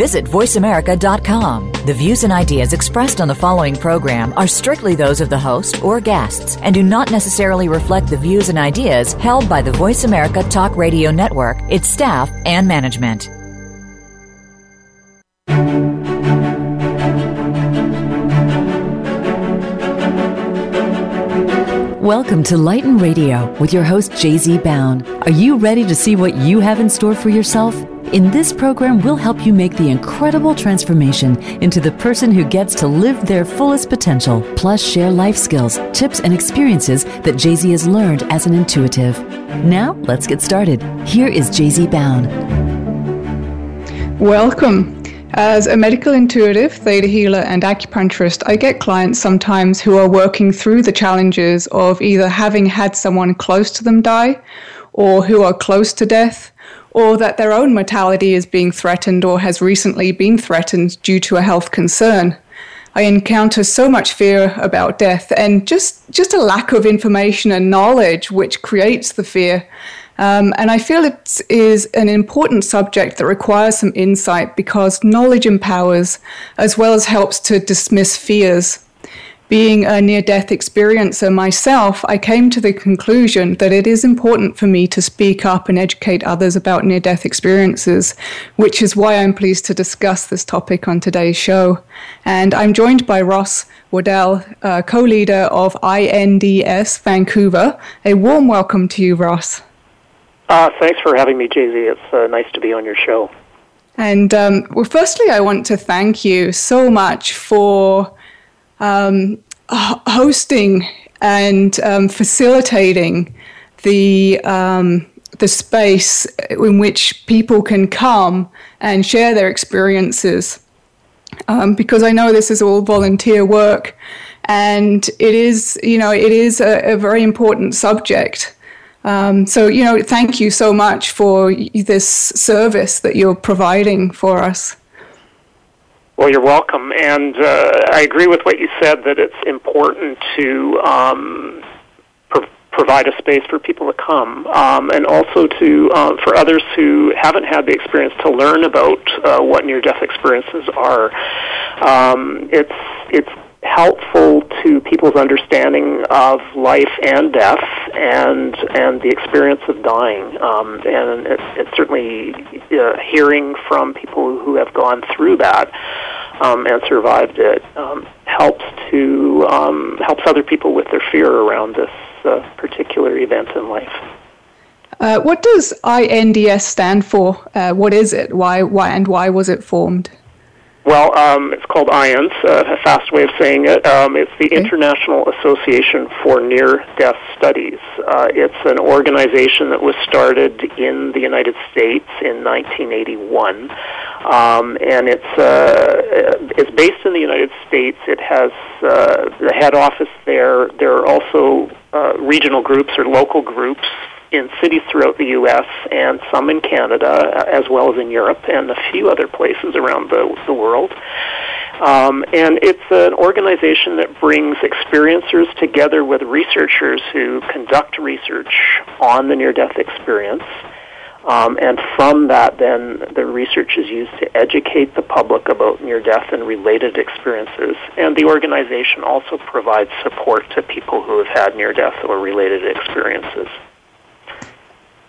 Visit voiceamerica.com. The views and ideas expressed on the following program are strictly those of the host or guests and do not necessarily reflect the views and ideas held by the Voice America Talk Radio Network, its staff, and management. Welcome to Lighten Radio with your host, JZ Bown. Are you ready to see what you have in store for yourself? In this program, we'll help you make the incredible transformation into the person who gets to live their fullest potential, plus share life skills, tips, and experiences that JZ has learned as an intuitive. Now, let's get started. Here is JZ Bown. Welcome. As a medical intuitive, theta healer, and acupuncturist, I get clients sometimes who are working through the challenges of either having had someone close to them die, or who are close to death, or that their own mortality is being threatened or has recently been threatened due to a health concern. I encounter so much fear about death and just, just a lack of information and knowledge which creates the fear. Um, and I feel it is an important subject that requires some insight because knowledge empowers as well as helps to dismiss fears. Being a near death experiencer myself, I came to the conclusion that it is important for me to speak up and educate others about near death experiences, which is why I'm pleased to discuss this topic on today's show. And I'm joined by Ross Waddell, uh, co leader of IANDS Vancouver. A warm welcome to you, Ross. Uh, thanks for having me, JZ. It's uh, nice to be on your show. And um, well, firstly, I want to thank you so much for um, hosting and um, facilitating the um, the space in which people can come and share their experiences. Um, because I know this is all volunteer work, and it is, you know, it is a, a very important subject. Um, so, you know, thank you so much for this service that you're providing for us. Well, you're welcome. And uh, I agree with what you said that it's important to um, pro- provide a space for people to come um, and also to uh, for others who haven't had the experience to learn about uh, what near death experiences are. Um, it's, it's helpful to people's understanding of life and death and and the experience of dying um, and it, it's certainly uh, hearing from people who have gone through that um, and survived it um, helps to um, helps other people with their fear around this uh, particular event in life. Uh, what does IANDS stand for? Uh, what is it? Why, why, and why was it formed? Well, um, it's called IANDS, uh, a fast way of saying it. Um, it's the International Association for Near Death Studies. Uh, it's an organization that was started in the United States in 1981, um, and it's uh, it's based in the United States. It has uh, the head office there. There are also uh, regional groups or local groups in cities throughout the U.S. and some in Canada, uh, as well as in Europe and a few other places around the, the world. Um, and it's an organization that brings experiencers together with researchers who conduct research on the near death experience. Um, and from that, then the research is used to educate the public about near death and related experiences. And the organization also provides support to people who have had near death or related experiences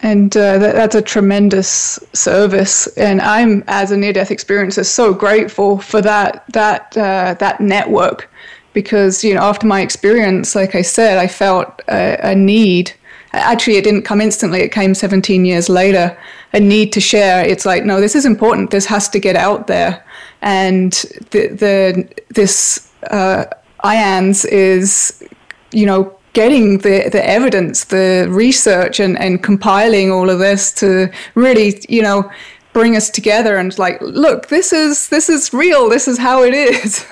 and uh, that, that's a tremendous service. And I'm, as a near-death experiencer, so grateful for that that uh, that network, because you know after my experience, like I said, I felt a, a, need. Actually, it didn't come instantly; it came 17 years later. A need to share. It's like, no, this is important. This has to get out there, and the the this uh, IANDS is, you know getting the, the evidence, the research, and, and compiling all of this to really, you know, bring us together and like, look, this is this is real. This is how it is.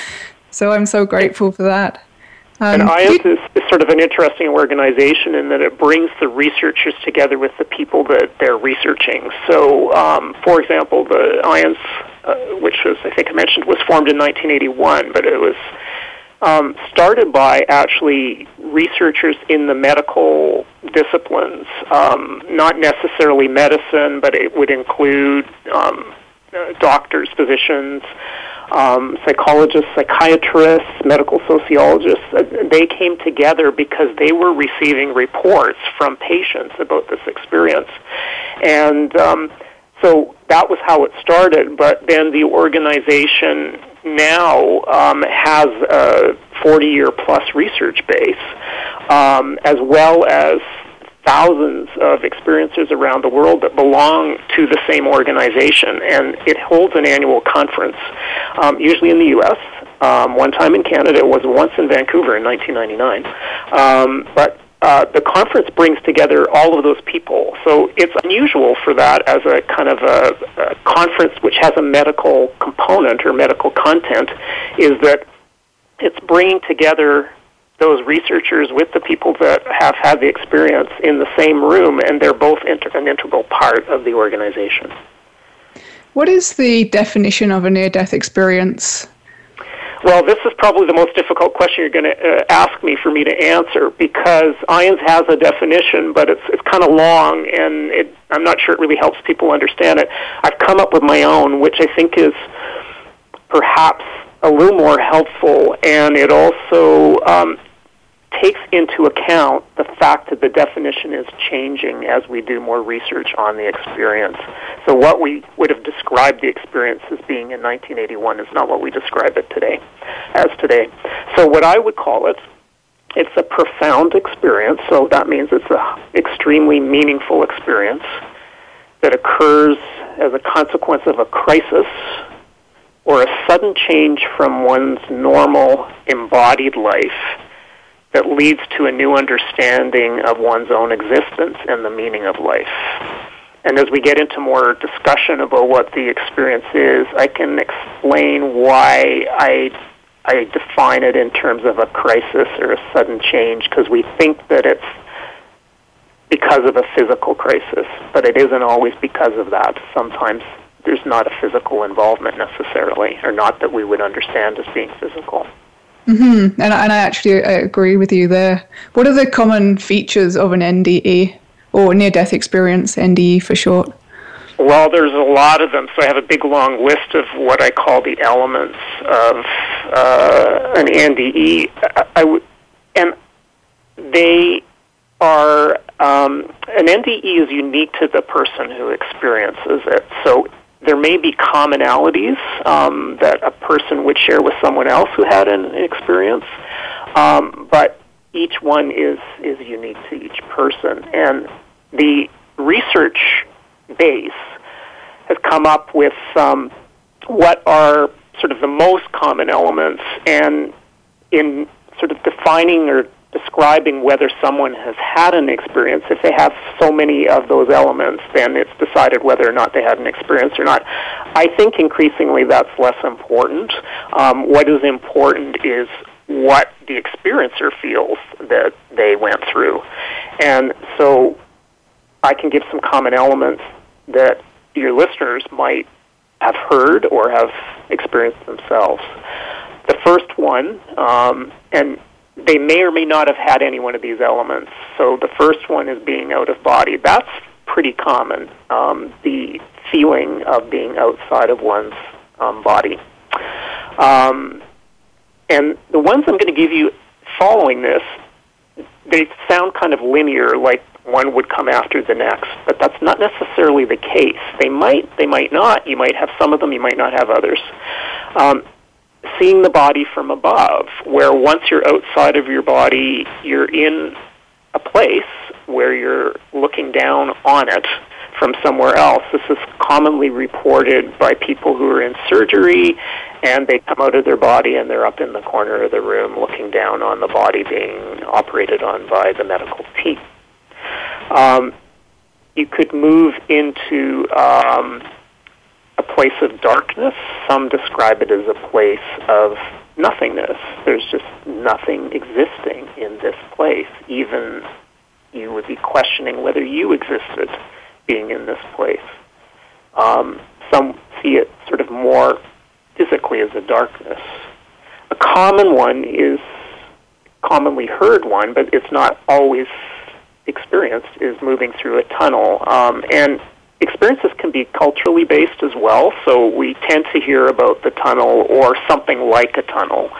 so I'm so grateful for that. Um, and IANDS is, is, sort of an interesting organization in that it brings the researchers together with the people that they're researching. So, um, for example, the IANDS, uh, which was I think I mentioned, was formed in 1981, but it was um, started by actually researchers in the medical disciplines, um, not necessarily medicine, but it would include um, uh, doctors, physicians, um, psychologists, psychiatrists, medical sociologists. Uh, they came together because they were receiving reports from patients about this experience, and um, so that was how it started. But then the organization now um, has a 40 year plus research base, um, as well as thousands of experiencers around the world that belong to the same organization. And it holds an annual conference, um, usually in the U.S. Um, one time in Canada, it was once in Vancouver in 1999. Um, but uh, the conference brings together all of those people. So it's unusual for that as a kind of a, a conference which has a medical component or medical content, is that it's bringing together those researchers with the people that have had the experience in the same room, and they're both inter- an integral part of the organization. What is the definition of a near death experience? Well, this is probably the most difficult question you're going to uh, ask me for me to answer because IANDS has a definition, but it's it's kind of long, and it, I'm not sure it really helps people understand it. I've come up with my own, which I think is perhaps a little more helpful, and it also um, takes into account the fact that the definition is changing as we do more research on the experience. So what we would have described the experience as being in 1981 is not what we describe it today as today. So what I would call it it's a profound experience, so that means it's an extremely meaningful experience that occurs as a consequence of a crisis or a sudden change from one's normal embodied life that leads to a new understanding of one's own existence and the meaning of life. And as we get into more discussion about what the experience is, I can explain why I I define it in terms of a crisis or a sudden change because we think that it's because of a physical crisis, but it isn't always because of that. Sometimes there's not a physical involvement necessarily, or not that we would understand as being physical. Mm-hmm. And, and I actually I agree with you there. What are the common features of an NDE or near death experience, NDE for short? Well, there's a lot of them. So I have a big long list of what I call the elements of uh, an NDE. I, I w- and they are um, an NDE is unique to the person who experiences it. So there may be commonalities um, that a person would share with someone else who had an experience, um, but each one is is unique to each person. And the research base has come up with um, what are sort of the most common elements, and in sort of defining or describing whether someone has had an experience. If they have so many of those elements, then it's decided whether or not they had an experience or not. I think increasingly that's less important. Um, what is important is what the experiencer feels that they went through. And so I can give some common elements that your listeners might have heard or have experienced themselves. The first one, um, and they may or may not have had any one of these elements. So the first one is being out of body. That's pretty common, um, the feeling of being outside of one's um, body. Um, and the ones I'm going to give you following this, they sound kind of linear, like one would come after the next, but that's not necessarily the case. They might, they might not. You might have some of them, you might not have others. Um, seeing the body from above, where once you're outside of your body, you're in a place where you're looking down on it from somewhere else. This is commonly reported by people who are in surgery and they come out of their body and they're up in the corner of the room looking down on the body being operated on by the medical team. Um, you could move into um, a place of darkness. Some describe it as a place of nothingness. There's just nothing existing in this place. Even you would be questioning whether you existed being in this place. Um, some see it sort of more physically as a darkness. A common one is commonly heard one, but it's not always experienced, is moving through a tunnel. Um, and experiences can be culturally based as well, so we tend to hear about the tunnel or something like a tunnel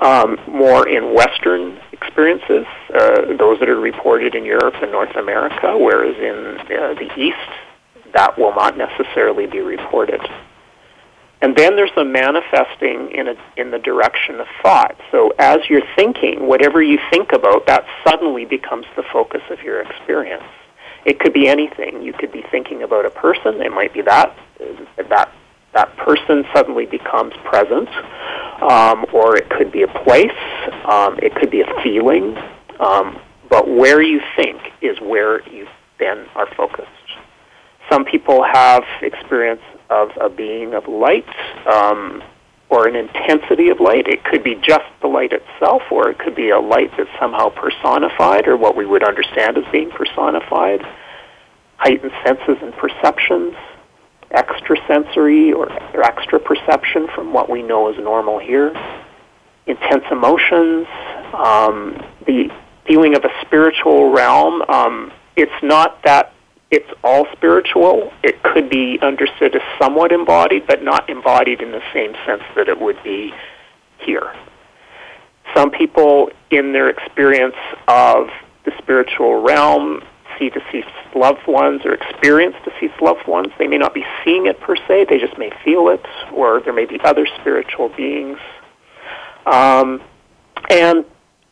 um, more in Western experiences, uh, those that are reported in Europe and North America, whereas in uh, the East, that will not necessarily be reported. And then there's the manifesting in, a, in the direction of thought. So as you're thinking, whatever you think about, that suddenly becomes the focus of your experience. It could be anything. You could be thinking about a person. It might be that that that person suddenly becomes present, um, or it could be a place. Um, it could be a feeling. Um, but where you think is where you then are focused. Some people have experience of a being of light um, or an intensity of light. It could be just the light itself, or it could be a light that's somehow personified, or what we would understand as being personified. Heightened senses and perceptions, extrasensory or, or extra perception from what we know as normal here. Intense emotions, um, the feeling of a spiritual realm. Um, it's not that it's all spiritual. It could be understood as somewhat embodied, but not embodied in the same sense that it would be here. Some people, in their experience of the spiritual realm, see deceased loved ones or experience deceased loved ones. They may not be seeing it per se, they just may feel it, or there may be other spiritual beings. Um, and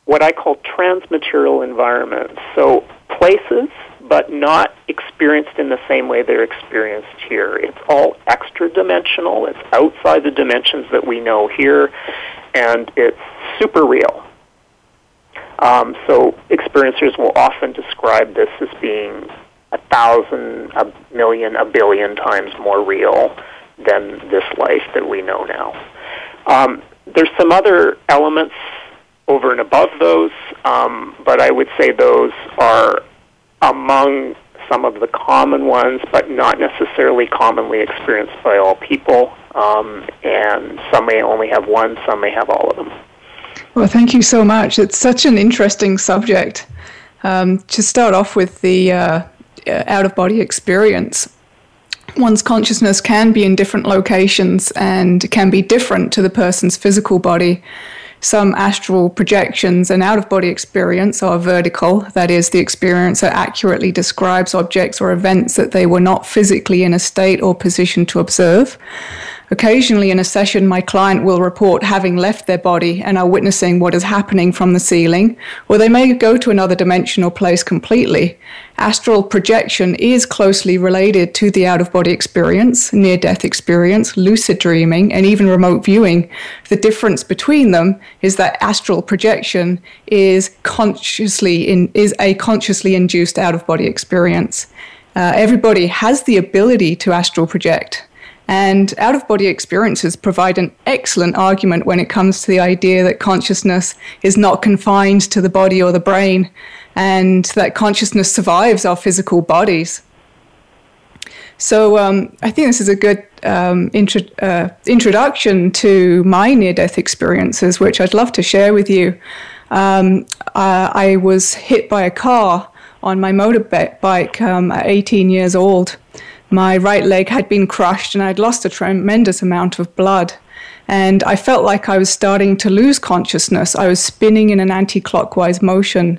what I call transmaterial environments. So places but not experienced in the same way they're experienced here. It's all extra dimensional, it's outside the dimensions that we know here, and it's super real. Um, so experiencers will often describe this as being a thousand, a million, a billion times more real than this life that we know now. Um, there's some other elements over and above those, um, but I would say those are among some of the common ones, but not necessarily commonly experienced by all people. Um, and some may only have one, some may have all of them. Well, thank you so much. It's such an interesting subject. Um, to start off with the uh, out of body experience, one's consciousness can be in different locations and can be different to the person's physical body. Some astral projections and out of body experience are veridical, that is, the experience that accurately describes objects or events that they were not physically in a state or position to observe. Occasionally, in a session, my client will report having left their body and are witnessing what is happening from the ceiling, or they may go to another dimension or place completely. Astral projection is closely related to the out of body experience, near death experience, lucid dreaming, and even remote viewing. The difference between them is that astral projection is consciously in, is a consciously induced out of body experience. Uh, everybody has the ability to astral project. And out of body experiences provide an excellent argument when it comes to the idea that consciousness is not confined to the body or the brain, and that consciousness survives our physical bodies. So um, I think this is a good um, intro, uh, introduction to my near death experiences, which I'd love to share with you. Um, uh, I was hit by a car on my motorbike um, at 18 years old my right leg had been crushed and I'd lost a tremendous amount of blood. And I felt like I was starting to lose consciousness. I was spinning in an anti clockwise motion.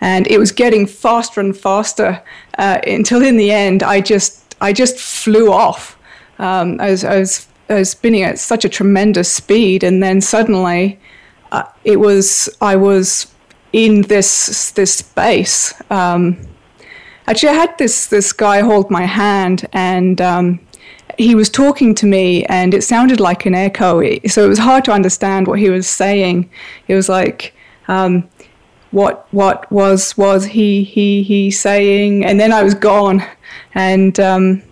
And it was getting faster and faster uh, until in the end, I just, I just flew off. Um, I, was, I, was, I was spinning at such a tremendous speed. And then suddenly, uh, it was, I was in this, this space. Um, Actually, I had this this guy hold my hand, and um, he was talking to me, and it sounded like an echo. So it was hard to understand what he was saying. It was like, um, "What what was was he he he saying?" And then I was gone, and um,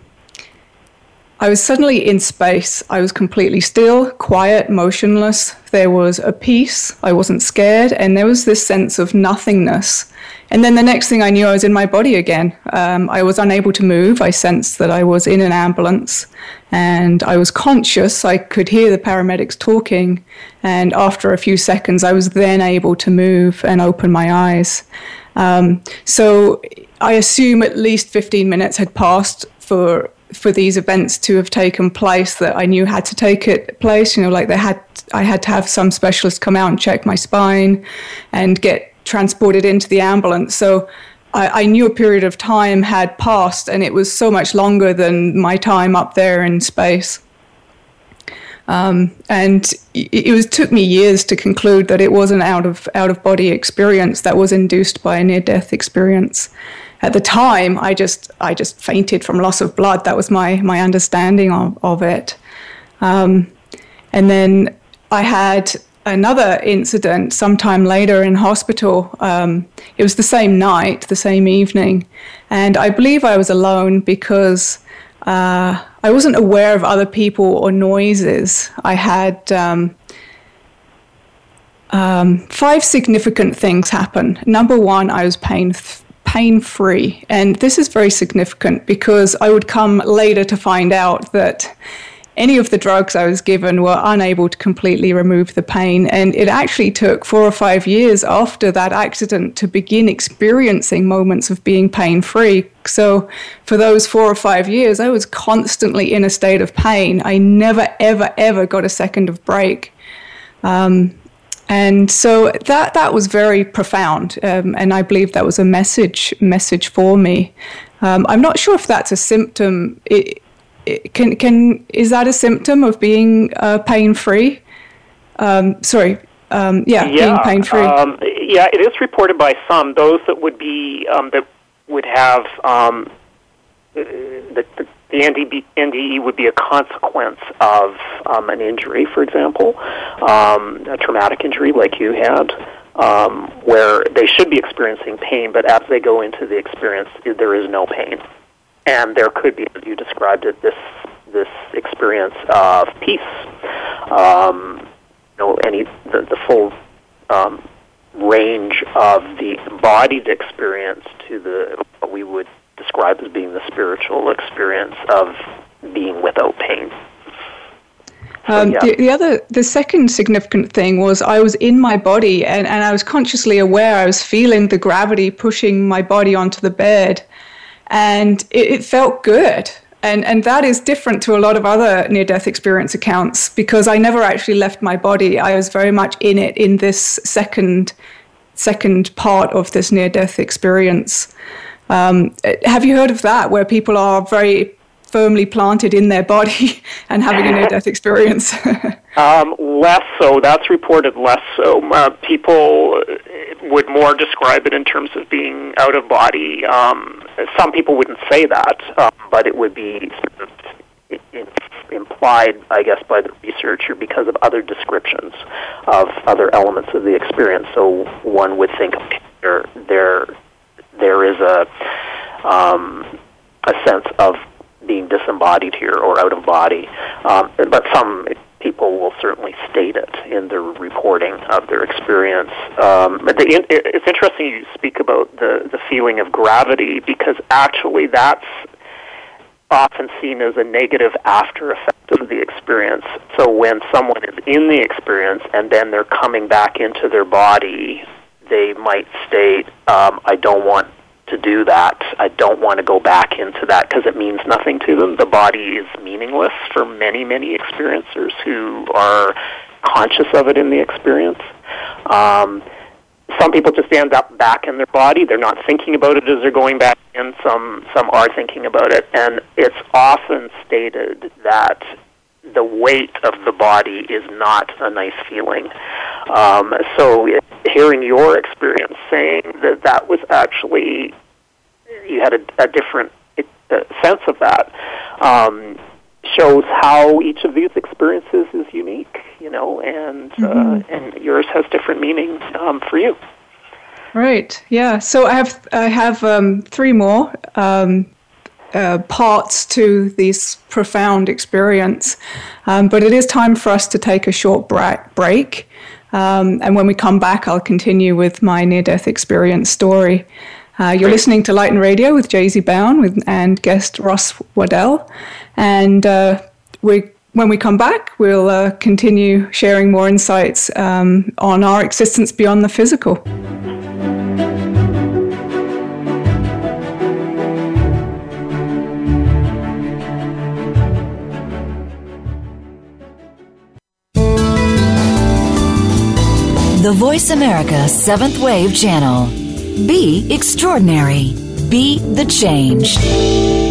I was suddenly in space. I was completely still, quiet, motionless. There was a peace. I wasn't scared. And there was this sense of nothingness. And then the next thing I knew, I was in my body again. Um, I was unable to move. I sensed that I was in an ambulance and I was conscious. I could hear the paramedics talking. And after a few seconds, I was then able to move and open my eyes. Um, so I assume at least 15 minutes had passed for for these events to have taken place that I knew had to take it place. You know, like they had, I had to have some specialist come out and check my spine, and get transported into the ambulance. So I, I knew a period of time had passed, and it was so much longer than my time up there in space. Um, and it, it was took me years to conclude that it was an out of out of body experience that was induced by a near death experience at the time, I just I just fainted from loss of blood. That was my my understanding of, of it. Um, and then I had another incident sometime later in hospital. Um, it was the same night, the same evening, and I believe I was alone because uh, I wasn't aware of other people or noises. I had. Um, um, five significant things happen. Number one, I was pain pain free. And this is very significant because I would come later to find out that any of the drugs I was given were unable to completely remove the pain. And it actually took four or five years after that accident to begin experiencing moments of being pain free. So, for those four or five years, I was constantly in a state of pain. I never, ever, ever got a second of break. Um, and so that that was very profound, um, and I believe that was a message message for me. Um, I'm not sure if that's a symptom. It, it, can can is that a symptom of being uh, pain free? Um, sorry, um, yeah, yeah, being pain free. Um, yeah, it is reported by some. Those that would be um, that would have the, the the NDE would be a consequence of um, an injury, for example, um, a traumatic injury like you had, um, where they should be experiencing pain, but as they go into the experience, there is no pain, and there could be, as you described it, this this experience of peace. Um, you know, any the, the full um, range of the embodied experience to the what we would describe as being the spiritual experience of being without pain. Um, yeah. the, the, other, the second significant thing was I was in my body and, and I was consciously aware I was feeling the gravity pushing my body onto the bed, and it, it felt good. And, and that is different to a lot of other near death experience accounts because I never actually left my body. I was very much in it in this second second part of this near death experience. Um, have you heard of that, where people are very firmly planted in their body and having a near death experience? um, less so. That's reported less so. Uh, people would more describe it in terms of being out of body. Um, some people wouldn't say that, um, but it would be implied, I guess, by the researcher because of other descriptions of other elements of the experience. So one would think they're, they're there is a um, a sense of being disembodied here or out of body. Um, but some people will certainly state it in their reporting of their experience. Um, but the, it's interesting you speak about the, the feeling of gravity because actually that's often seen as a negative after effect of the experience. So when someone is in the experience and then they're coming back into their body, they might state, um, I don't want to do that. I don't want to go back into that because it means nothing to them. The body is meaningless for many, many experiencers who are conscious of it in the experience. Um, some people just end up back in their body. They're not thinking about it as they're going back in. Some some are thinking about it, and it's often stated that the weight of the body is not a nice feeling. Um, so, hearing your experience saying that that was actually you had a, a different uh, sense of that um, shows how each of these experiences is unique, you know, and uh, mm-hmm. uh, and yours has different meaning um, for you. Right. Yeah. So I have I have um, three more. Um, uh, parts to this profound experience. Um, but it is time for us to take a short bra- break. Um, and when we come back, I'll continue with my near death experience story. Uh, you're listening to Lighten Radio with JZ Bown with, and guest Ross Waddell. And uh, we, when we come back, we'll uh, continue sharing more insights um, on our existence beyond the physical. The Voice America Seventh Wave Channel. Be extraordinary. Be the change.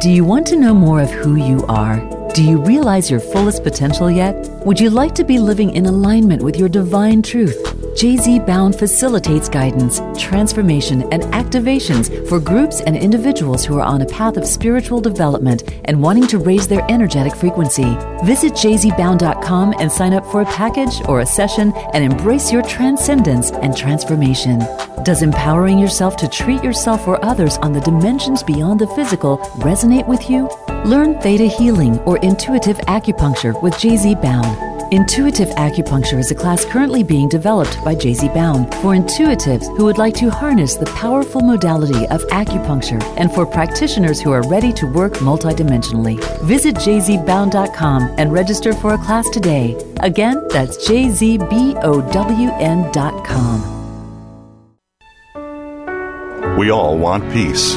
Do you want to know more of who you are? Do you realize your fullest potential yet? Would you like to be living in alignment with your divine truth? JZ Bown facilitates guidance, transformation, and activations for groups and individuals who are on a path of spiritual development and wanting to raise their energetic frequency. Visit jzbown.com and sign up for a package or a session and embrace your transcendence and transformation. Does empowering yourself to treat yourself or others on the dimensions beyond the physical resonate with you? Learn Theta Healing or Intuitive Acupuncture with JZ Bown. Intuitive Acupuncture is a class currently being developed by JZ Bown for intuitives who would like to harness the powerful modality of acupuncture and for practitioners who are ready to work multidimensionally. Visit jzbown.com and register for a class today. Again, that's jzbown.com. We all want peace.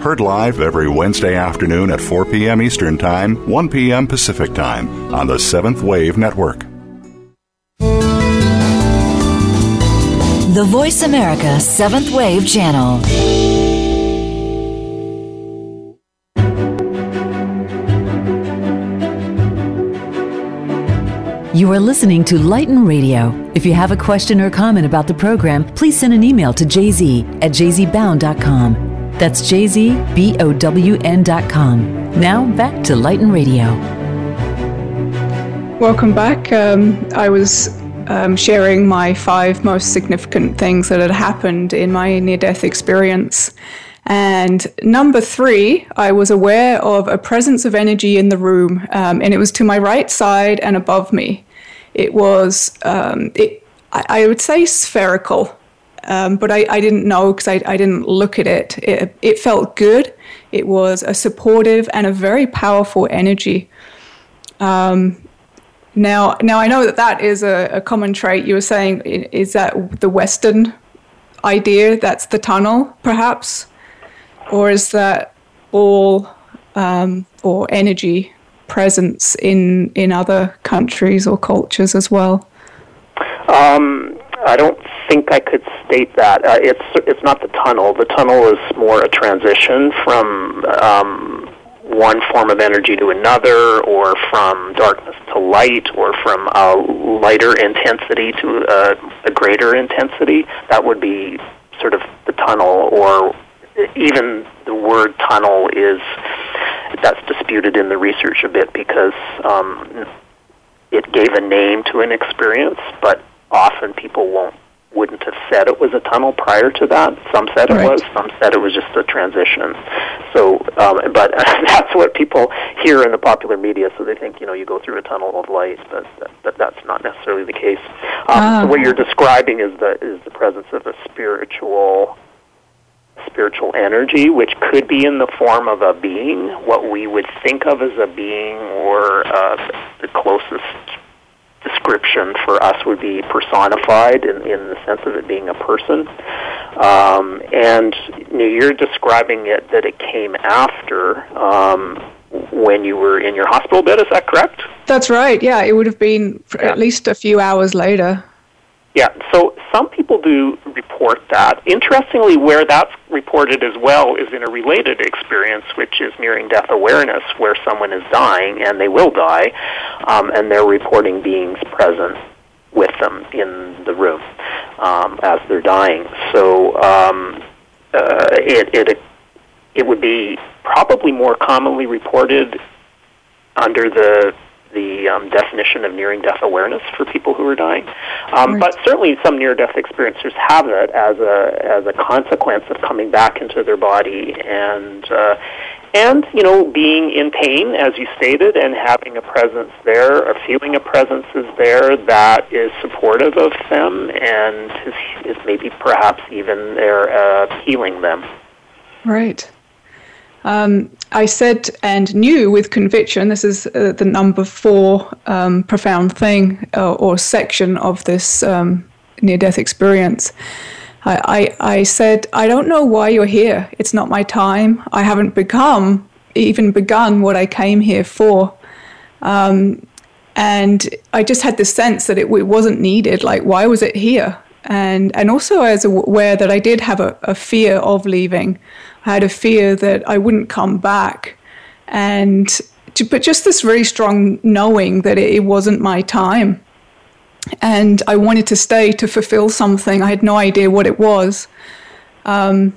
Heard live every Wednesday afternoon at 4 p.m. Eastern Time, 1 p.m. Pacific Time on the Seventh Wave Network. The Voice America Seventh Wave Channel. You are listening to Lighten Radio. If you have a question or comment about the program, please send an email to jz at jzbown.com. That's jzbown.com. Now back to Lighten Radio. Welcome back. Um, I was um, sharing my five most significant things that had happened in my near death experience. And number three, I was aware of a presence of energy in the room, um, and it was to my right side and above me. It was, um, it, I, I, would say, spherical, um, but I, I, didn't know because I, I, didn't look at it. it. It felt good. It was a supportive and a very powerful energy. Um, now, now I know that that is a, a common trait. You were saying, is that the Western idea? That's the tunnel, perhaps, or is that all um, or energy presence in in other countries or cultures as well? Um, I don't think I could state that. Uh, it's it's not the tunnel. The tunnel is more a transition from um, one form of energy to another, or from darkness to light, or from a lighter intensity to a, a greater intensity. That would be sort of the tunnel, or even the word tunnel is that's disputed in the research a bit because um, it gave a name to an experience, but often people won't wouldn't have said it was a tunnel prior to that. Some said right. it was. Some said it was just a transition. So, um, but that's what people hear in the popular media. So they think you know you go through a tunnel of light, but, but that's not necessarily the case. Um, so what you're describing is the is the presence of a spiritual spiritual energy, which could be in the form of a being, what we would think of as a being, or uh, the closest description for us would be personified in, in the sense of it being a person. Um, and you know, you're describing it that it came after um, when you were in your hospital bed. Is that correct? That's right. Yeah, it would have been yeah. at least a few hours later. Yeah, so some people do report that. Interestingly, where that's reported as well is in a related experience, which is nearing death awareness, where someone is dying and they will die, um, and they're reporting beings present with them in the room um, as they're dying. So um, uh, it, it it would be probably more commonly reported under the the um, definition of nearing death awareness for people who are dying. Um, right. But certainly, some near death experiencers have it as a as a consequence of coming back into their body and. Uh, and you know, being in pain, as you stated, and having a presence there, or feeling a presence is there that is supportive of them, and is, is maybe perhaps even there uh, healing them. Right. Um, I said and knew with conviction, this is uh, the number four um, profound thing uh, or section of this um, near death experience. I, I, I, said, I don't know why you're here. It's not my time. I haven't become, even begun what I came here for. Um, and I just had this sense that it, it wasn't needed. Like, why was it here? And, and also, I was aware that I did have a, a fear of leaving. I had a fear that I wouldn't come back. And to, but just this very strong knowing that it, it wasn't my time. And I wanted to stay to fulfill something. I had no idea what it was. Um,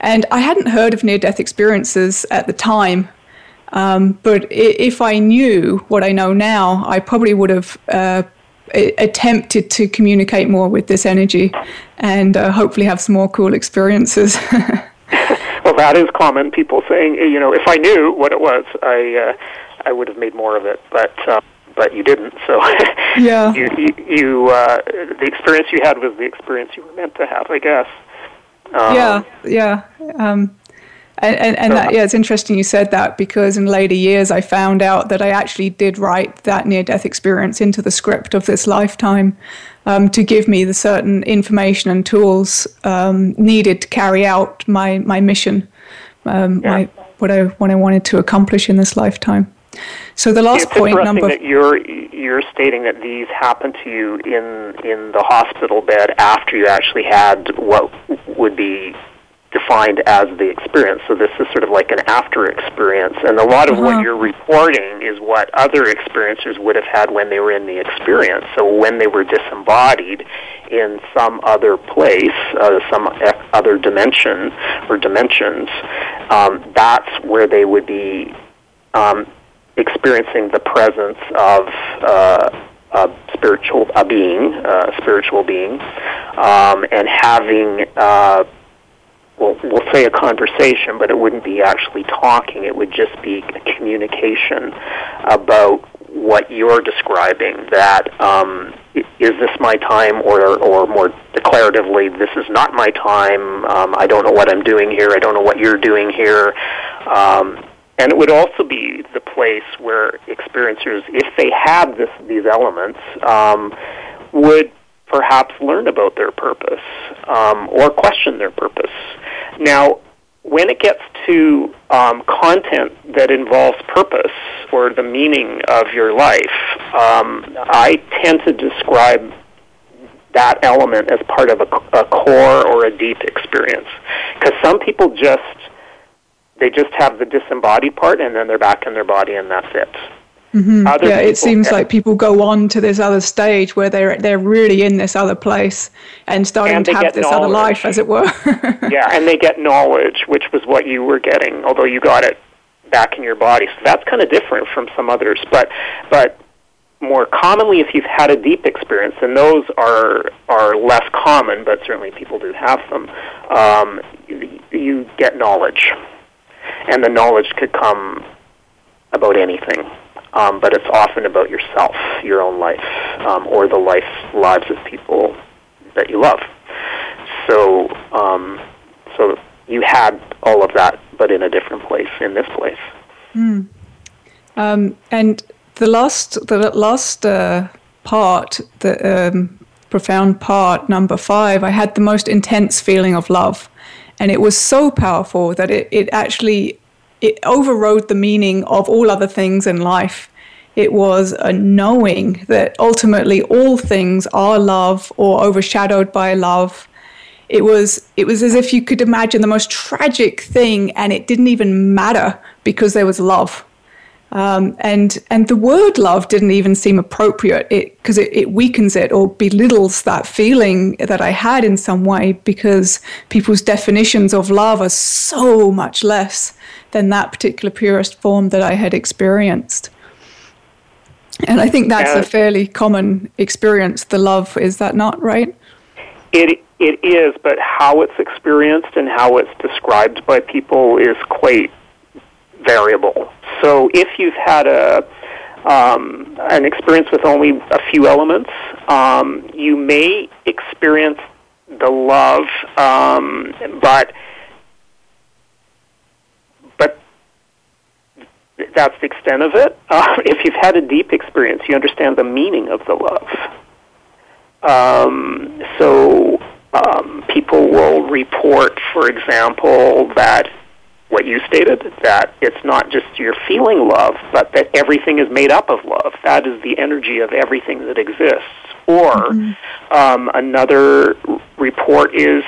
and I hadn't heard of near death experiences at the time. Um, but if I knew what I know now, I probably would have uh, attempted to communicate more with this energy and uh, hopefully have some more cool experiences. well, that is common. People saying, you know, if I knew what it was, I uh, I would have made more of it, but. Uh, but you didn't, so yeah. you you, you uh, the experience you had was the experience you were meant to have, I guess. Um, yeah, yeah. Um, and, and, and that, yeah, it's interesting you said that because in later years I found out that I actually did write that near death experience into the script of this lifetime um, to give me the certain information and tools um, needed to carry out my, my mission, um, yeah. my, what, I, what I wanted to accomplish in this lifetime. So the last it's point number that you're you're stating that these happened to you in in the hospital bed after you actually had what would be defined as the experience. So this is sort of like an after experience. And a lot of uh-huh. what you're reporting is what other experiencers would have had when they were in the experience. So when they were disembodied in some other place, uh, some other dimension or dimensions, um, that's where they would be um, experiencing the presence of uh, a spiritual a being, a spiritual being, um, and having uh, we'll, we'll say a conversation, but it wouldn't be actually talking. It would just be a communication about what you're describing. That um, is this my time, or or more declaratively, this is not my time. Um, I don't know what I'm doing here. I don't know what you're doing here. Um, and it would also be the place where experiencers, if they had this, these elements, um, would perhaps learn about their purpose um, or question their purpose. Now, when it gets to um, content that involves purpose or the meaning of your life, um, I tend to describe that element as part of a, a core or a deep experience. Because some people just they just have the disembodied part, and then they're back in their body, and that's it. Mm-hmm. yeah, it seems like people go on to this other stage where they're they're really in this other place and starting and to have this knowledge. other life, as it were. yeah, and they get knowledge, which was what you were getting, although you got it back in your body. So that's kind of different from some others. But but more commonly, if you've had a deep experience, and those are are less common, but certainly people do have them, um, you, you get knowledge, and the knowledge could come about anything um, but it's often about yourself, your own life, um, or the life lives of people that you love. So, um, so you had all of that, but in a different place, in this place. Mm. Um, and the last, the last uh, part, the um, profound part, number five, I had the most intense feeling of love, and it was so powerful that it, it actually it overrode the meaning of all other things in life. It was a knowing that ultimately all things are love or overshadowed by love. It was it was as if you could imagine the most tragic thing and it didn't even matter because there was love. Um, and and the word love didn't even seem appropriate because it, it, it, weakens it or belittles that feeling that I had in some way because people's definitions of love are so much less than that particular purest form that I had experienced. And I think that's a fairly common experience. The love is that not right? It it is, but how it's experienced and how it's described by people is quite variable. So if you've had a um, an experience with only a few elements, um, you may experience the love, um, but but that's the extent of it. Uh, if you've had a deep experience, you understand the meaning of the love. Um, so um, people will report, for example, that what you stated, that it's not just you're feeling love, but that everything is made up of love. That is the energy of everything that exists. Or mm-hmm. um, another report is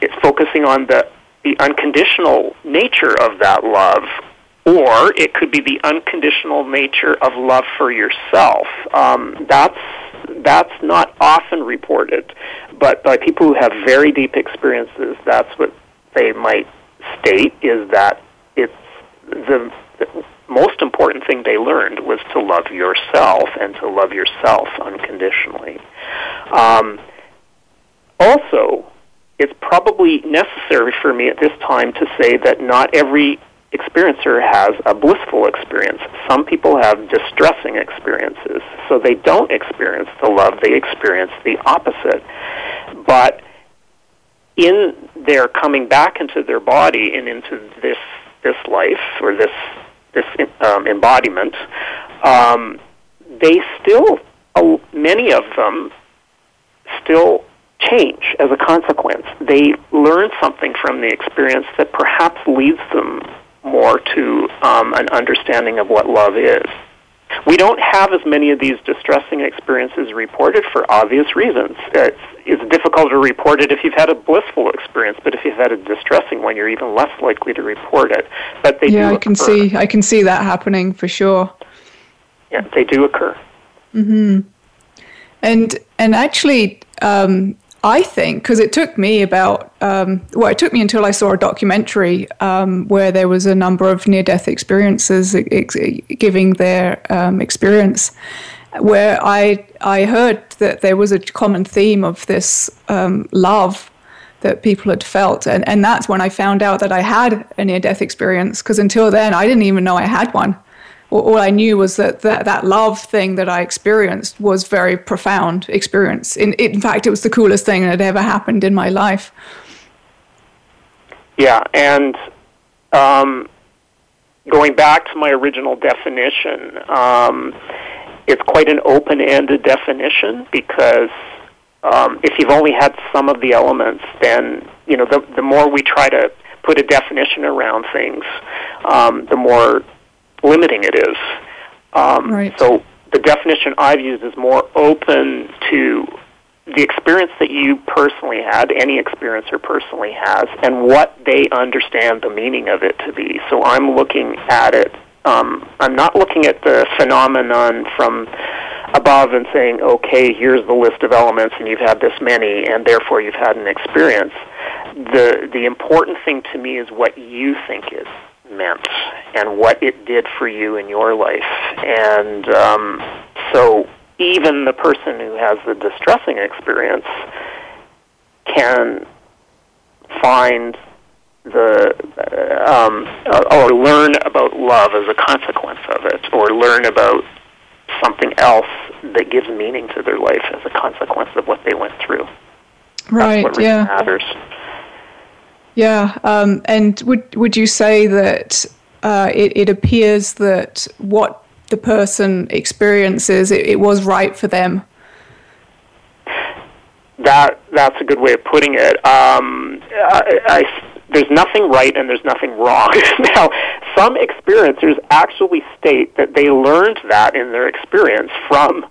it's focusing on the, the unconditional nature of that love. Or it could be the unconditional nature of love for yourself. Um, that's that's not often reported, but by people who have very deep experiences, that's what they might state is that it's the, the most important thing they learned was to love yourself and to love yourself unconditionally. Um, also, it's probably necessary for me at this time to say that not every experiencer has a blissful experience. Some people have distressing experiences, so they don't experience the love, they experience the opposite. But in their coming back into their body and into this this life or this this um, embodiment, um, they still many of them still change as a consequence. They learn something from the experience that perhaps leads them more to um, an understanding of what love is. We don't have as many of these distressing experiences reported for obvious reasons. It's, it's difficult to report it if you've had a blissful experience, but if you've had a distressing one, you're even less likely to report it. But they yeah, I can see I can see that happening for sure. Yeah, they do occur. Hmm. And and actually, um, I think, because it took me about, um, well, it took me until I saw a documentary um, where there was a number of near death experiences ex- giving their um, experience, where I, I heard that there was a common theme of this um, love that people had felt. And, and that's when I found out that I had a near death experience, because until then, I didn't even know I had one all I knew was that, that that love thing that I experienced was very profound experience. In, in fact, it was the coolest thing that had ever happened in my life. Yeah, and um, going back to my original definition, um, it's quite an open-ended definition because um, if you've only had some of the elements, then you know the the more we try to put a definition around things, um, the more limiting it is. Um, right. So the definition I've used is more open to the experience that you personally had, any experiencer personally has, and what they understand the meaning of it to be. So I'm looking at it. Um, I'm not looking at the phenomenon from above and saying, okay, here's the list of elements, and you've had this many, and therefore you've had an experience. The the important thing to me is what you think is meant and what it did for you in your life. And um, so even the person who has the distressing experience can find the uh, um, or learn about love as a consequence of it, or learn about something else that gives meaning to their life as a consequence of what they went through. Right. What yeah. matters. Yeah, um, and would would you say that uh, it, it appears that what the person experiences it, it was right for them? That that's a good way of putting it. Um, I, I, there's nothing right and there's nothing wrong. now, some experiencers actually state that they learned that in their experience from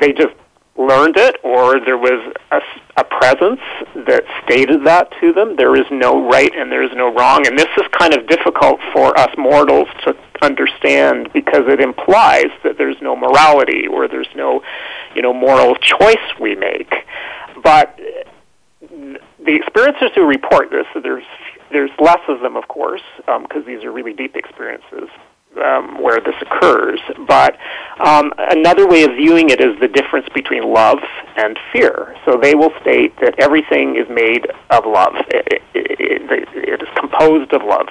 they just learned it or there was a, a presence that stated that to them. There is no right and there is no wrong. And this is kind of difficult for us mortals to understand because it implies that there's no morality or there's no, you know, moral choice we make. But the experiencers who report this, so there's there's less of them, of course, because um, these are really deep experiences um, where this occurs. But um, another way of viewing it is the difference between love and fear. So they will state that everything is made of love. It, it, it, is composed of love,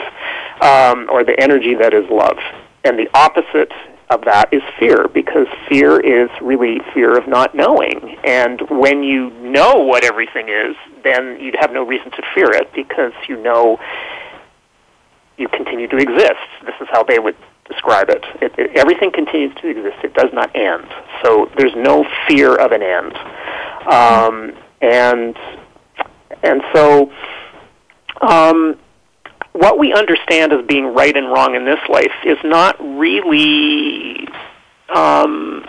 um, or the energy that is love. And the opposite of that is fear, because fear is really fear of not knowing. And when you know what everything is, then you'd have no reason to fear it because you know you continue to exist. This is how they would describe it. It, it. Everything continues to exist. It does not end. So there's no fear of an end. Um, and and so um, what we understand as being right and wrong in this life is not really um,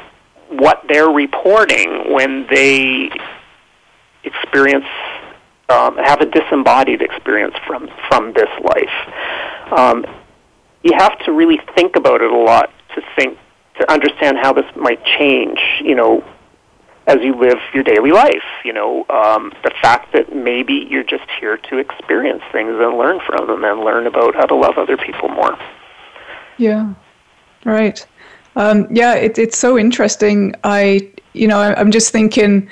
what they're reporting when they experience um, have a disembodied experience from from this life. Um, you have to really think about it a lot to think to understand how this might change. You know, as you live your daily life. You know, um, the fact that maybe you're just here to experience things and learn from them and learn about how to love other people more. Yeah, right. Um, yeah, it, it's so interesting. I, you know, I'm just thinking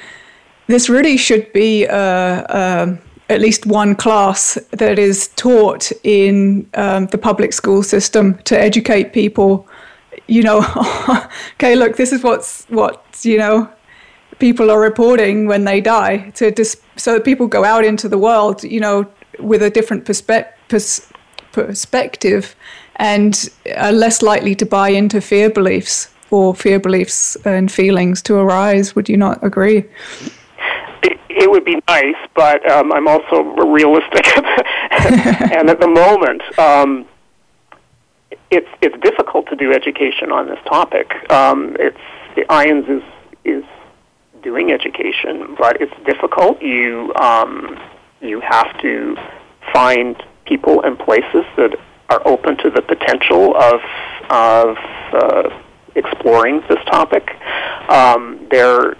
this really should be uh, uh, at least one class that is taught in um, the public school system to educate people. You know, okay, look, this is what's what you know people are reporting when they die, to dis- so that people go out into the world, you know, with a different perspe- pers- perspective and are less likely to buy into fear beliefs or fear beliefs and feelings to arise. Would you not agree? It would be nice, but um, I'm also realistic, and at the moment, um, it's it's difficult to do education on this topic. Um, it's IANDS is is doing education, but it's difficult. You um, you have to find people and places that are open to the potential of of uh, exploring this topic. Um, there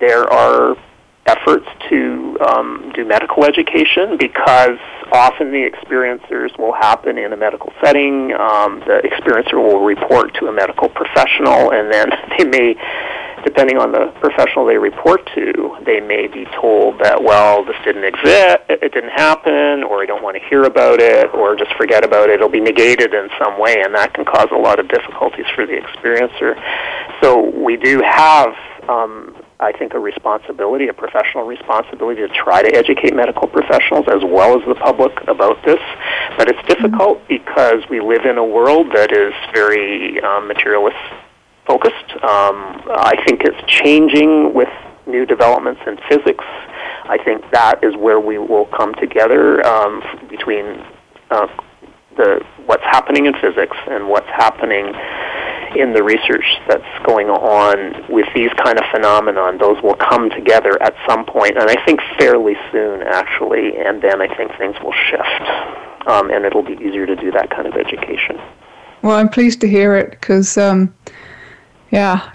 there are efforts to um, do medical education because often the experiencers will happen in a medical setting. Um, the experiencer will report to a medical professional, and then they may, depending on the professional they report to, they may be told that, well, this didn't exist, it didn't happen, or I don't want to hear about it, or just forget about it. It'll be negated in some way, and that can cause a lot of difficulties for the experiencer. So we do have um, I think, a responsibility, a professional responsibility to try to educate medical professionals as well as the public about this. But it's difficult mm-hmm. because we live in a world that is very um, materialist focused. Um, I think it's changing with new developments in physics. I think that is where we will come together um, between uh, the what's happening in physics and what's happening in the research that's going on with these kind of phenomenon, those will come together at some point, and I think fairly soon, actually, and then I think things will shift, um, and it'll be easier to do that kind of education. Well, I'm pleased to hear it because, um, yeah,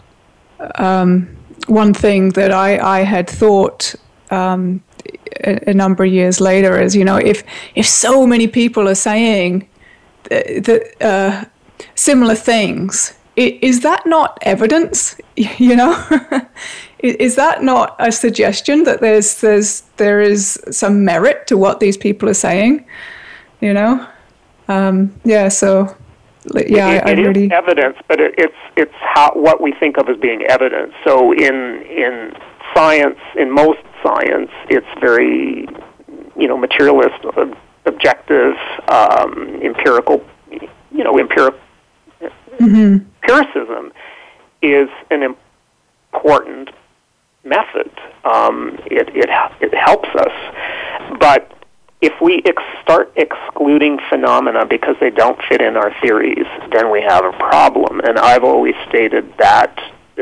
um, one thing that I, I had thought um, a, a, number of years later is, you know, if if so many people are saying that uh, similar things, is that not evidence? You know, is that not a suggestion that there's there's there is some merit to what these people are saying? You know, um, yeah. So yeah, it, I, it really is evidence, but it, it's it's how what we think of as being evidence. So in in science, in most science, it's very you know materialist, objective, um, empirical. You know, empirical Mm-hmm. Empiricism is an important method. Um, it, it, it helps us. But if we ex- start excluding phenomena because they don't fit in our theories, then we have a problem. And I've always stated that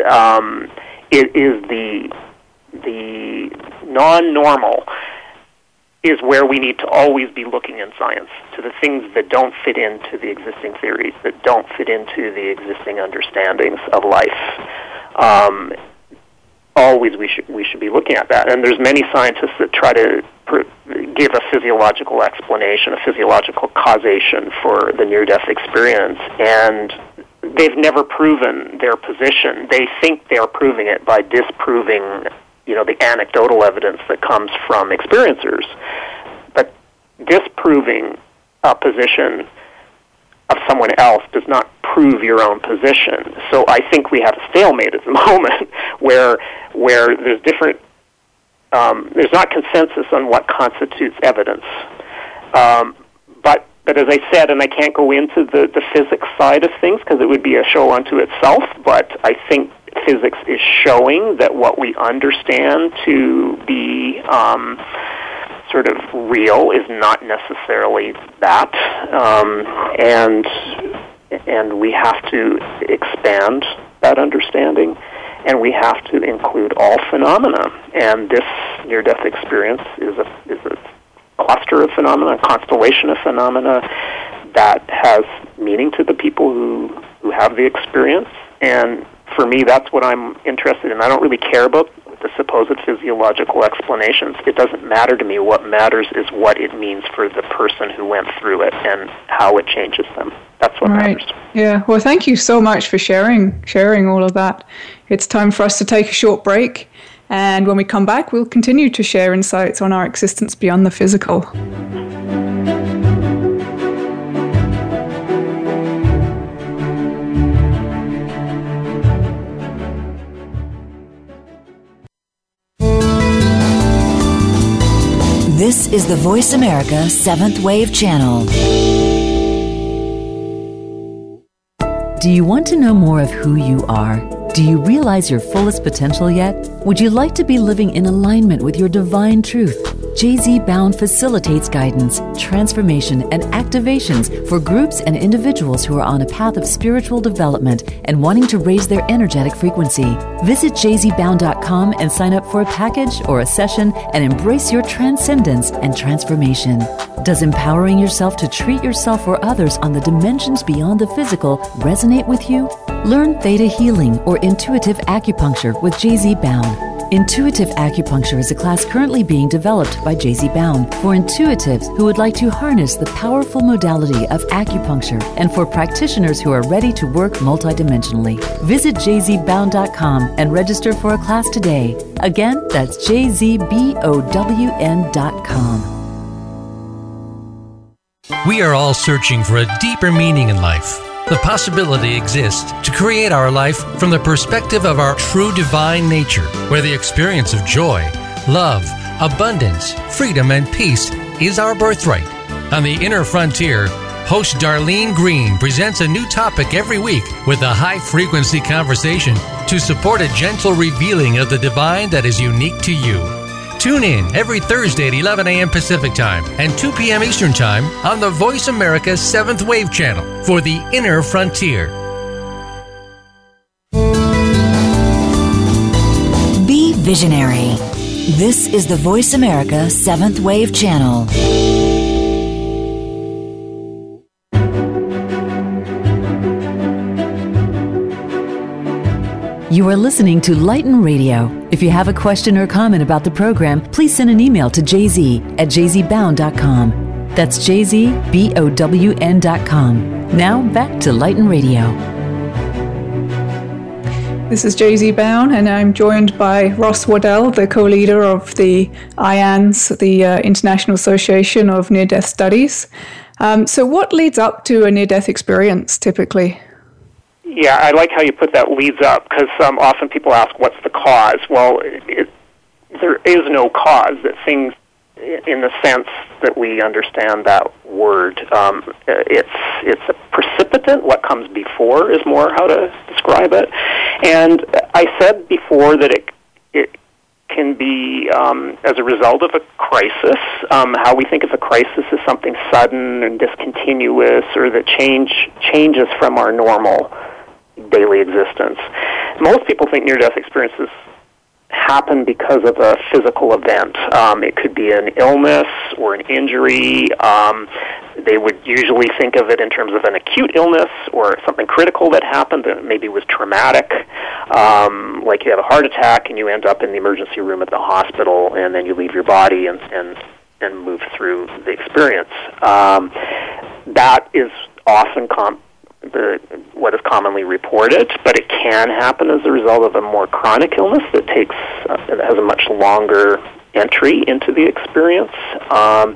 um, it is the the non-normal is where we need to always be looking in science to the things that don't fit into the existing theories, that don't fit into the existing understandings of life. Um, always we should we should be looking at that. And there's many scientists that try to pr- give a physiological explanation, a physiological causation for the near-death experience, and they've never proven their position. They think they are proving it by disproving you know the anecdotal evidence that comes from experiencers, but disproving a position of someone else does not prove your own position. So I think we have a stalemate at the moment where where there's different um, there's not consensus on what constitutes evidence. Um, but but as I said, and I can't go into the, the physics side of things because it would be a show unto itself, but I think physics is showing that what we understand to be um, sort of real is not necessarily that, um, and and we have to expand that understanding, and we have to include all phenomena. And this near-death experience is a is a cluster of phenomena, a constellation of phenomena that has meaning to the people who who have the experience and for me, that's what I'm interested in. I don't really care about the supposed physiological explanations. It doesn't matter to me. What matters is what it means for the person who went through it and how it changes them. That's what right. matters. Yeah. Well, thank you so much for sharing sharing all of that. It's time for us to take a short break, and when we come back, we'll continue to share insights on our existence beyond the physical. This is the Voice America Seventh Wave Channel. Do you want to know more of who you are? Do you realize your fullest potential yet? Would you like to be living in alignment with your divine truth? JZ Bown facilitates guidance, transformation, and activations for groups and individuals who are on a path of spiritual development and wanting to raise their energetic frequency. Visit jzbown.com and sign up for a package or a session and embrace your transcendence and transformation. Does empowering yourself to treat yourself or others on the dimensions beyond the physical resonate with you? Learn Theta Healing or Intuitive Acupuncture with JZ Bown. Intuitive Acupuncture is a class currently being developed by JZ Bown for intuitives who would like to harness the powerful modality of acupuncture and for practitioners who are ready to work multidimensionally. Visit jzbown.com and register for a class today. Again, that's jzbown.com. We are all searching for a deeper meaning in life. The possibility exists to create our life from the perspective of our true divine nature, where the experience of joy, love, abundance, freedom, and peace is our birthright. On the inner frontier, host Darlene Green presents a new topic every week with a high frequency conversation to support a gentle revealing of the divine that is unique to you. Tune in every Thursday at 11 a.m. Pacific Time and 2 p.m. Eastern Time on the Voice America 7th Wave Channel for the Inner Frontier. Be visionary. This is the Voice America 7th Wave Channel. You are listening to Lighten Radio. If you have a question or comment about the program, please send an email to jz at jzbown.com. That's jzbown.com. Now back to Lighten Radio. This is JZ Bown, and I'm joined by Ross Waddell, the co leader of the IANDS, the uh, International Association of Near Death Studies. Um, so, what leads up to a near death experience typically? Yeah, I like how you put that leads up because um, often people ask, "What's the cause?" Well, it, there is no cause. That things, in the sense that we understand that word, um, it's it's a precipitant. What comes before is more how to describe it. And I said before that it it can be um, as a result of a crisis. Um, how we think of a crisis as something sudden and discontinuous, or that change changes from our normal daily existence. Most people think near-death experiences happen because of a physical event. Um, it could be an illness or an injury. Um, they would usually think of it in terms of an acute illness or something critical that happened that maybe was traumatic, um, like you have a heart attack and you end up in the emergency room at the hospital, and then you leave your body and and and move through the experience. Um, that is often com- the, what is commonly reported, but it can happen as a result of a more chronic illness that takes uh, that has a much longer entry into the experience, um,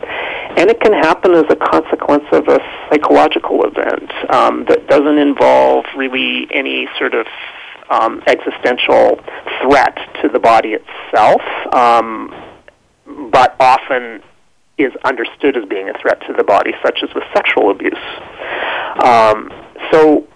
and it can happen as a consequence of a psychological event um, that doesn't involve really any sort of um, existential threat to the body itself, um, but often is understood as being a threat to the body, such as with sexual abuse. Um, so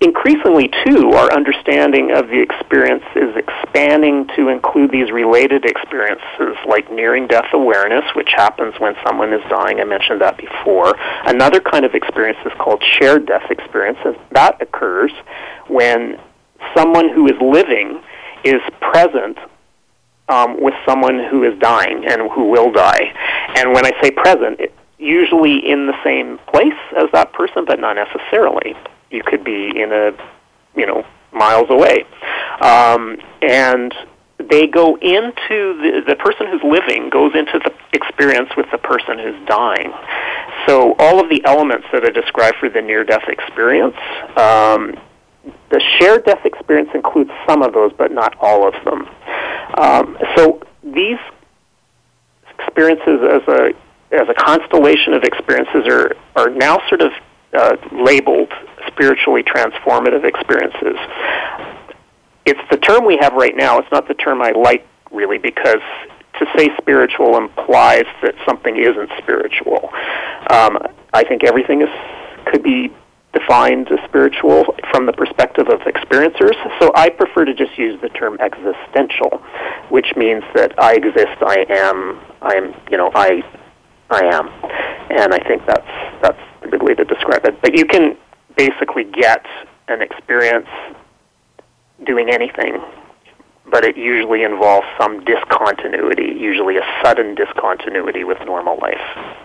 increasingly, too, our understanding of the experience is expanding to include these related experiences like nearing death awareness, which happens when someone is dying. I mentioned that before. Another kind of experience is called shared death experience, and that occurs when someone who is living is present um, with someone who is dying and who will die. And when I say present, usually in the same place as that person, but not necessarily. You could be in a, you know, miles away. Um, and they go into the, the person who's living goes into the experience with the person who's dying. So all of the elements that I described for the near-death experience, um, the shared death experience includes some of those, but not all of them. Um, so these experiences as a as a constellation of experiences are are now sort of uh, labeled spiritually transformative experiences. It's the term we have right now. It's not the term I like really because to say spiritual implies that something isn't spiritual. Um, I think everything is could be defined as spiritual from the perspective of experiencers. So I prefer to just use the term existential, which means that I exist, I am, I am, you know, I, I am, and I think that's that's a good way to describe it. But you can basically get an experience doing anything, but it usually involves some discontinuity, usually a sudden discontinuity with normal life.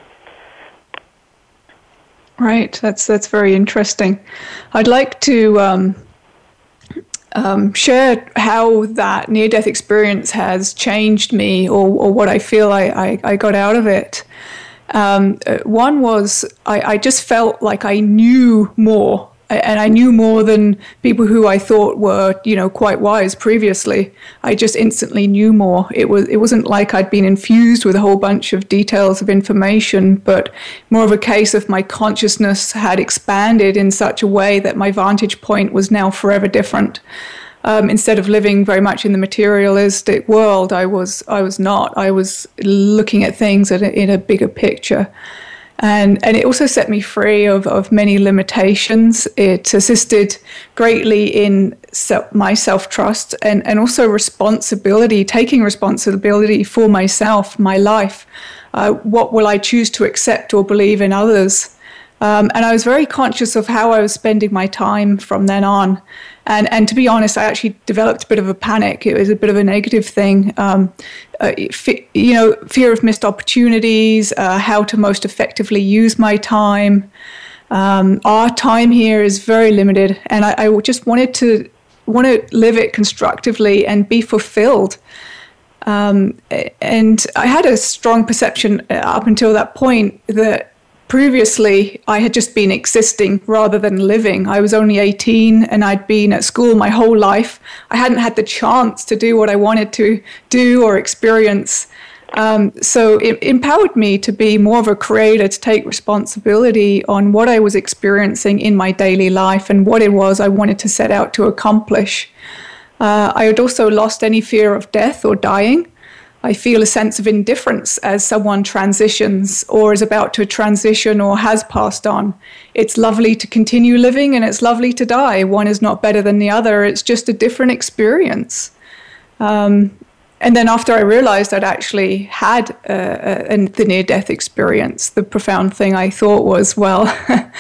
Right, that's that's very interesting. I'd like to um, um, share how that near-death experience has changed me, or, or what I feel I, I, I got out of it. Um, one was I, I just felt like I knew more and I knew more than people who I thought were, you know, quite wise previously. I just instantly knew more. It was it wasn't like I'd been infused with a whole bunch of details of information, but more of a case of my consciousness had expanded in such a way that my vantage point was now forever different. Um, instead of living very much in the materialistic world, I was I was not. I was looking at things in a, in a bigger picture and and it also set me free of, of many limitations. It assisted greatly in my self trust and, and also responsibility, taking responsibility for myself, my life. Uh, what will I choose to accept or believe in others? Um, and I was very conscious of how I was spending my time from then on. And, and to be honest, I actually developed a bit of a panic. It was a bit of a negative thing. Um, uh, you know, fear of missed opportunities, uh, how to most effectively use my time. Um, our time here is very limited, and I, I just wanted to want to live it constructively and be fulfilled. Um, and I had a strong perception uh, up until that point that previously I had just been existing rather than living. I was only 18 and I'd been at school my whole life. I hadn't had the chance to do what I wanted to do or experience. Um, so it empowered me to be more of a creator, to take responsibility on what I was experiencing in my daily life and what it was I wanted to set out to accomplish. Uh, I had also lost any fear of death or dying. I feel a sense of indifference as someone transitions or is about to transition or has passed on. It's lovely to continue living and it's lovely to die. One is not better than the other, it's just a different experience. Um, and then after I realized I'd actually had uh, a, the near death experience, the profound thing I thought was, well,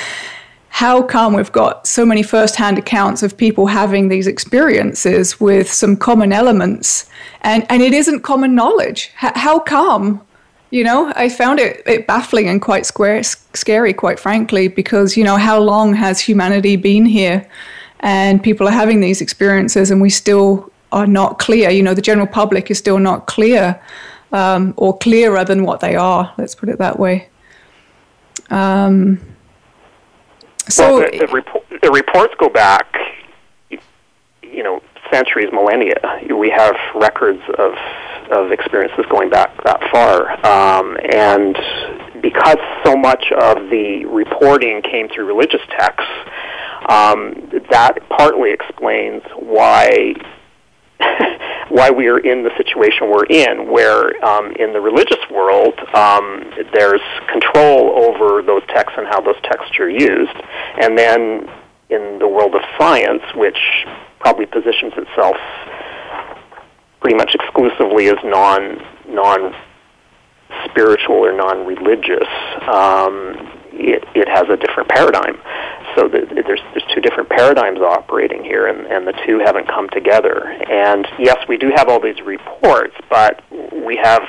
how come we've got so many first hand accounts of people having these experiences with some common elements and, and it isn't common knowledge? H- how come? You know, I found it, it baffling and quite square, scary, quite frankly, because, you know, how long has humanity been here? And people are having these experiences, and we still are not clear. You know, the general public is still not clear um, or clearer than what they are. Let's put it that way. Um, so well, the, the, the reports go back, you know, centuries, millennia. We have records of of experiences going back that far, um, and because so much of the reporting came through religious texts, um, that partly explains why why we are in the situation we're in, where um, in the religious world um, there's control over those texts and how those texts are used, and then in the world of science, which probably positions itself pretty much exclusively as non non spiritual or non religious, um, it, it has a different paradigm. So the, there's there's two different paradigms operating here, and, and the two haven't come together. And yes, we do have all these reports, but we have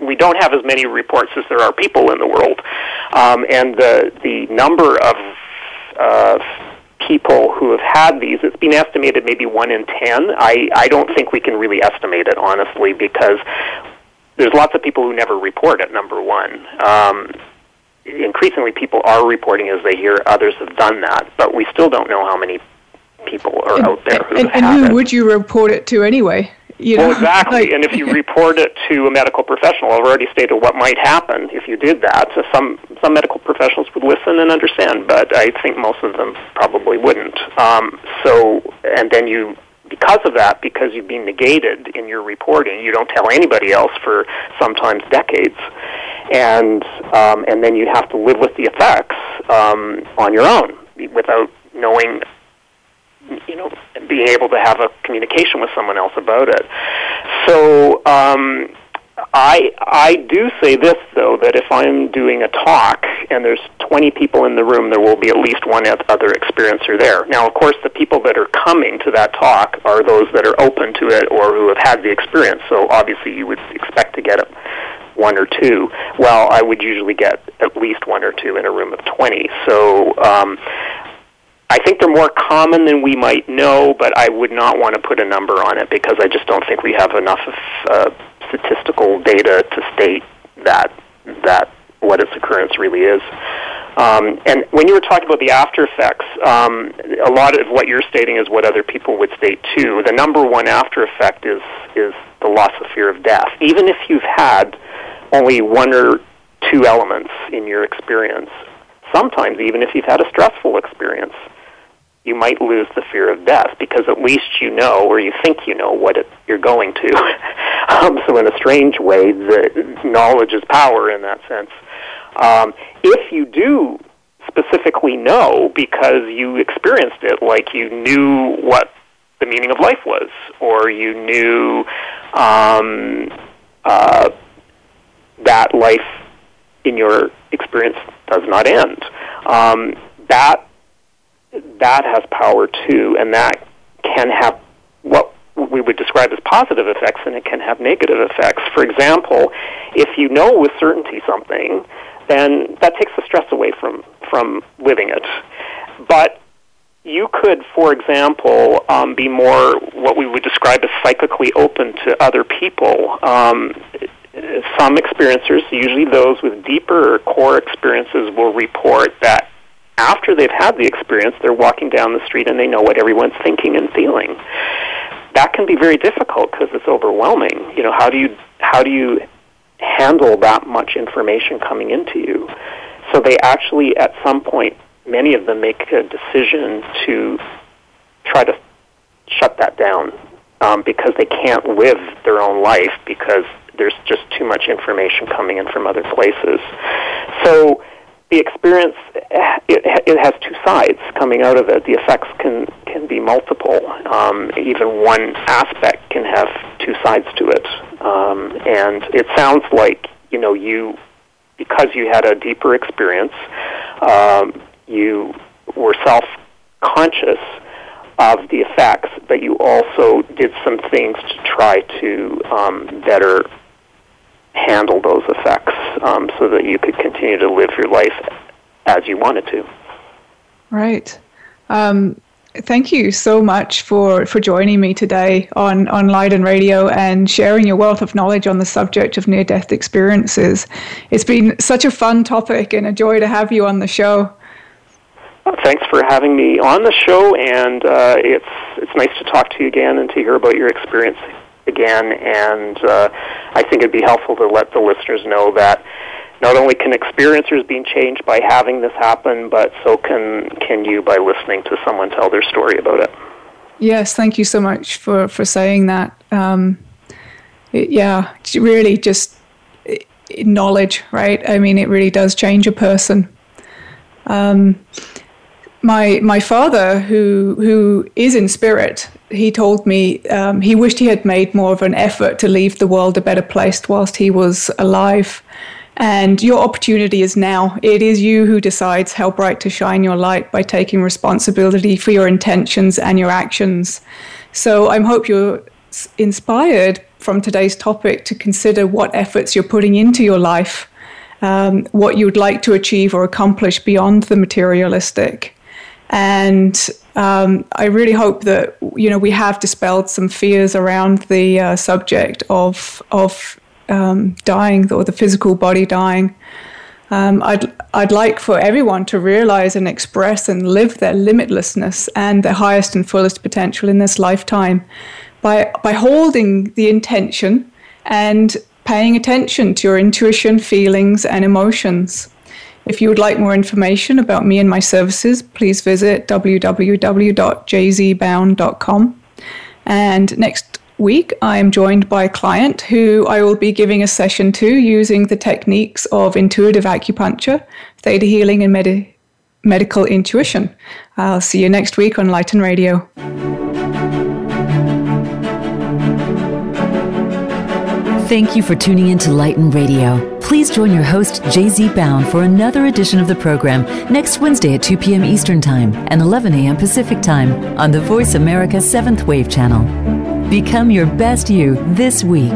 we don't have as many reports as there are people in the world, um, and the the number of uh, people who have had these, it's been estimated maybe one in ten. I I don't think we can really estimate it honestly because there's lots of people who never report it. Number one. Um, increasingly people are reporting as they hear others have done that, but we still don't know how many people are and, out there who and, and who it. would you report it to anyway? You know? Well, exactly. Like, and if you report it to a medical professional, I've already stated what might happen if you did that. So some some medical professionals would listen and understand, but I think most of them probably wouldn't. Um, so, and then you because of that, because you've been negated in your reporting, you don't tell anybody else for sometimes decades, and um, and then you have to live with the effects um, on your own without knowing you know, being able to have a communication with someone else about it. So um, I I do say this though that if I'm doing a talk and there's 20 people in the room, there will be at least one other experiencer there. Now, of course, the people that are coming to that talk are those that are open to it or who have had the experience. So obviously, you would expect to get one or two. Well, I would usually get at least one or two in a room of 20. So um, I think they're more common than we might know, but I would not want to put a number on it because I just don't think we have enough of uh, statistical data to state that that what its occurrence really is. Um, and when you were talking about the after effects, um, a lot of what you're stating is what other people would state too. The number one after effect is is the loss of fear of death. Even if you've had only one or two elements in your experience, sometimes even if you've had a stressful experience, you might lose the fear of death because at least you know or you think you know what it, you're going to. um, so in a strange way, the knowledge is power in that sense. Um, if you do specifically know because you experienced it, like you knew what the meaning of life was, or you knew um, uh, that life in your experience does not end. Um, that that has power too, and that can have what we would describe as positive effects, and it can have negative effects. For example, if you know with certainty something, then that takes the stress away from from living it. But you could, for example, um, be more what we would describe as psychically open to other people. Um, some experiencers, usually those with deeper core experiences, will report that after they've had the experience, they're walking down the street and they know what everyone's thinking and feeling. That can be very difficult because it's overwhelming. You know, how do you how do you handle that much information coming into you? So they actually, at some point, many of them make a decision to try to shut that down um, because they can't live their own life because there's just too much information coming in from other places. So the experience it, it has two sides coming out of it. The effects can can be multiple. Um, even one aspect can have two sides to it. Um, and it sounds like you know you because you had a deeper experience, um, you were self conscious of the effects, but you also did some things to try to um, better handle those effects um, so that you could continue to live your life as you wanted to. Right. Um, thank you so much for, for joining me today on, on and Radio and sharing your wealth of knowledge on the subject of near death experiences. It's been such a fun topic and a joy to have you on the show. Well, thanks for having me on the show, and uh, it's it's nice to talk to you again and to hear about your experience again. And uh, I think it'd be helpful to let the listeners know that not only can experiencers be changed by having this happen, but so can can you by listening to someone tell their story about it. Yes, thank you so much for for saying that. Um, it, yeah, really just knowledge, right? I mean, it really does change a person. Um, my my father, who who is in spirit, he told me um, he wished he had made more of an effort to leave the world a better place whilst he was alive. And your opportunity is now. It is you who decides how bright to shine your light by taking responsibility for your intentions and your actions. So I hope you're inspired from today's topic to consider what efforts you're putting into your life, um, what you'd like to achieve or accomplish beyond the materialistic. And um, I really hope that you know we have dispelled some fears around the uh, subject of of um, dying or the physical body dying. Um, I'd, I'd like for everyone to realize and express and live their limitlessness and their highest and fullest potential in this lifetime by, by holding the intention and paying attention to your intuition, feelings, and emotions. If you would like more information about me and my services, please visit www.jzbown.com. And next week, I am joined by a client who I will be giving a session to using the techniques of intuitive acupuncture, theta healing, and med- medical intuition. I'll see you next week on Lighten Radio. Thank you for tuning in to Lighten Radio. Please join your host, JZ Bown, for another edition of the program next Wednesday at 2 p.m. Eastern Time and 11 a.m. Pacific Time on the Voice America 7th Wave Channel. Become your best you this week.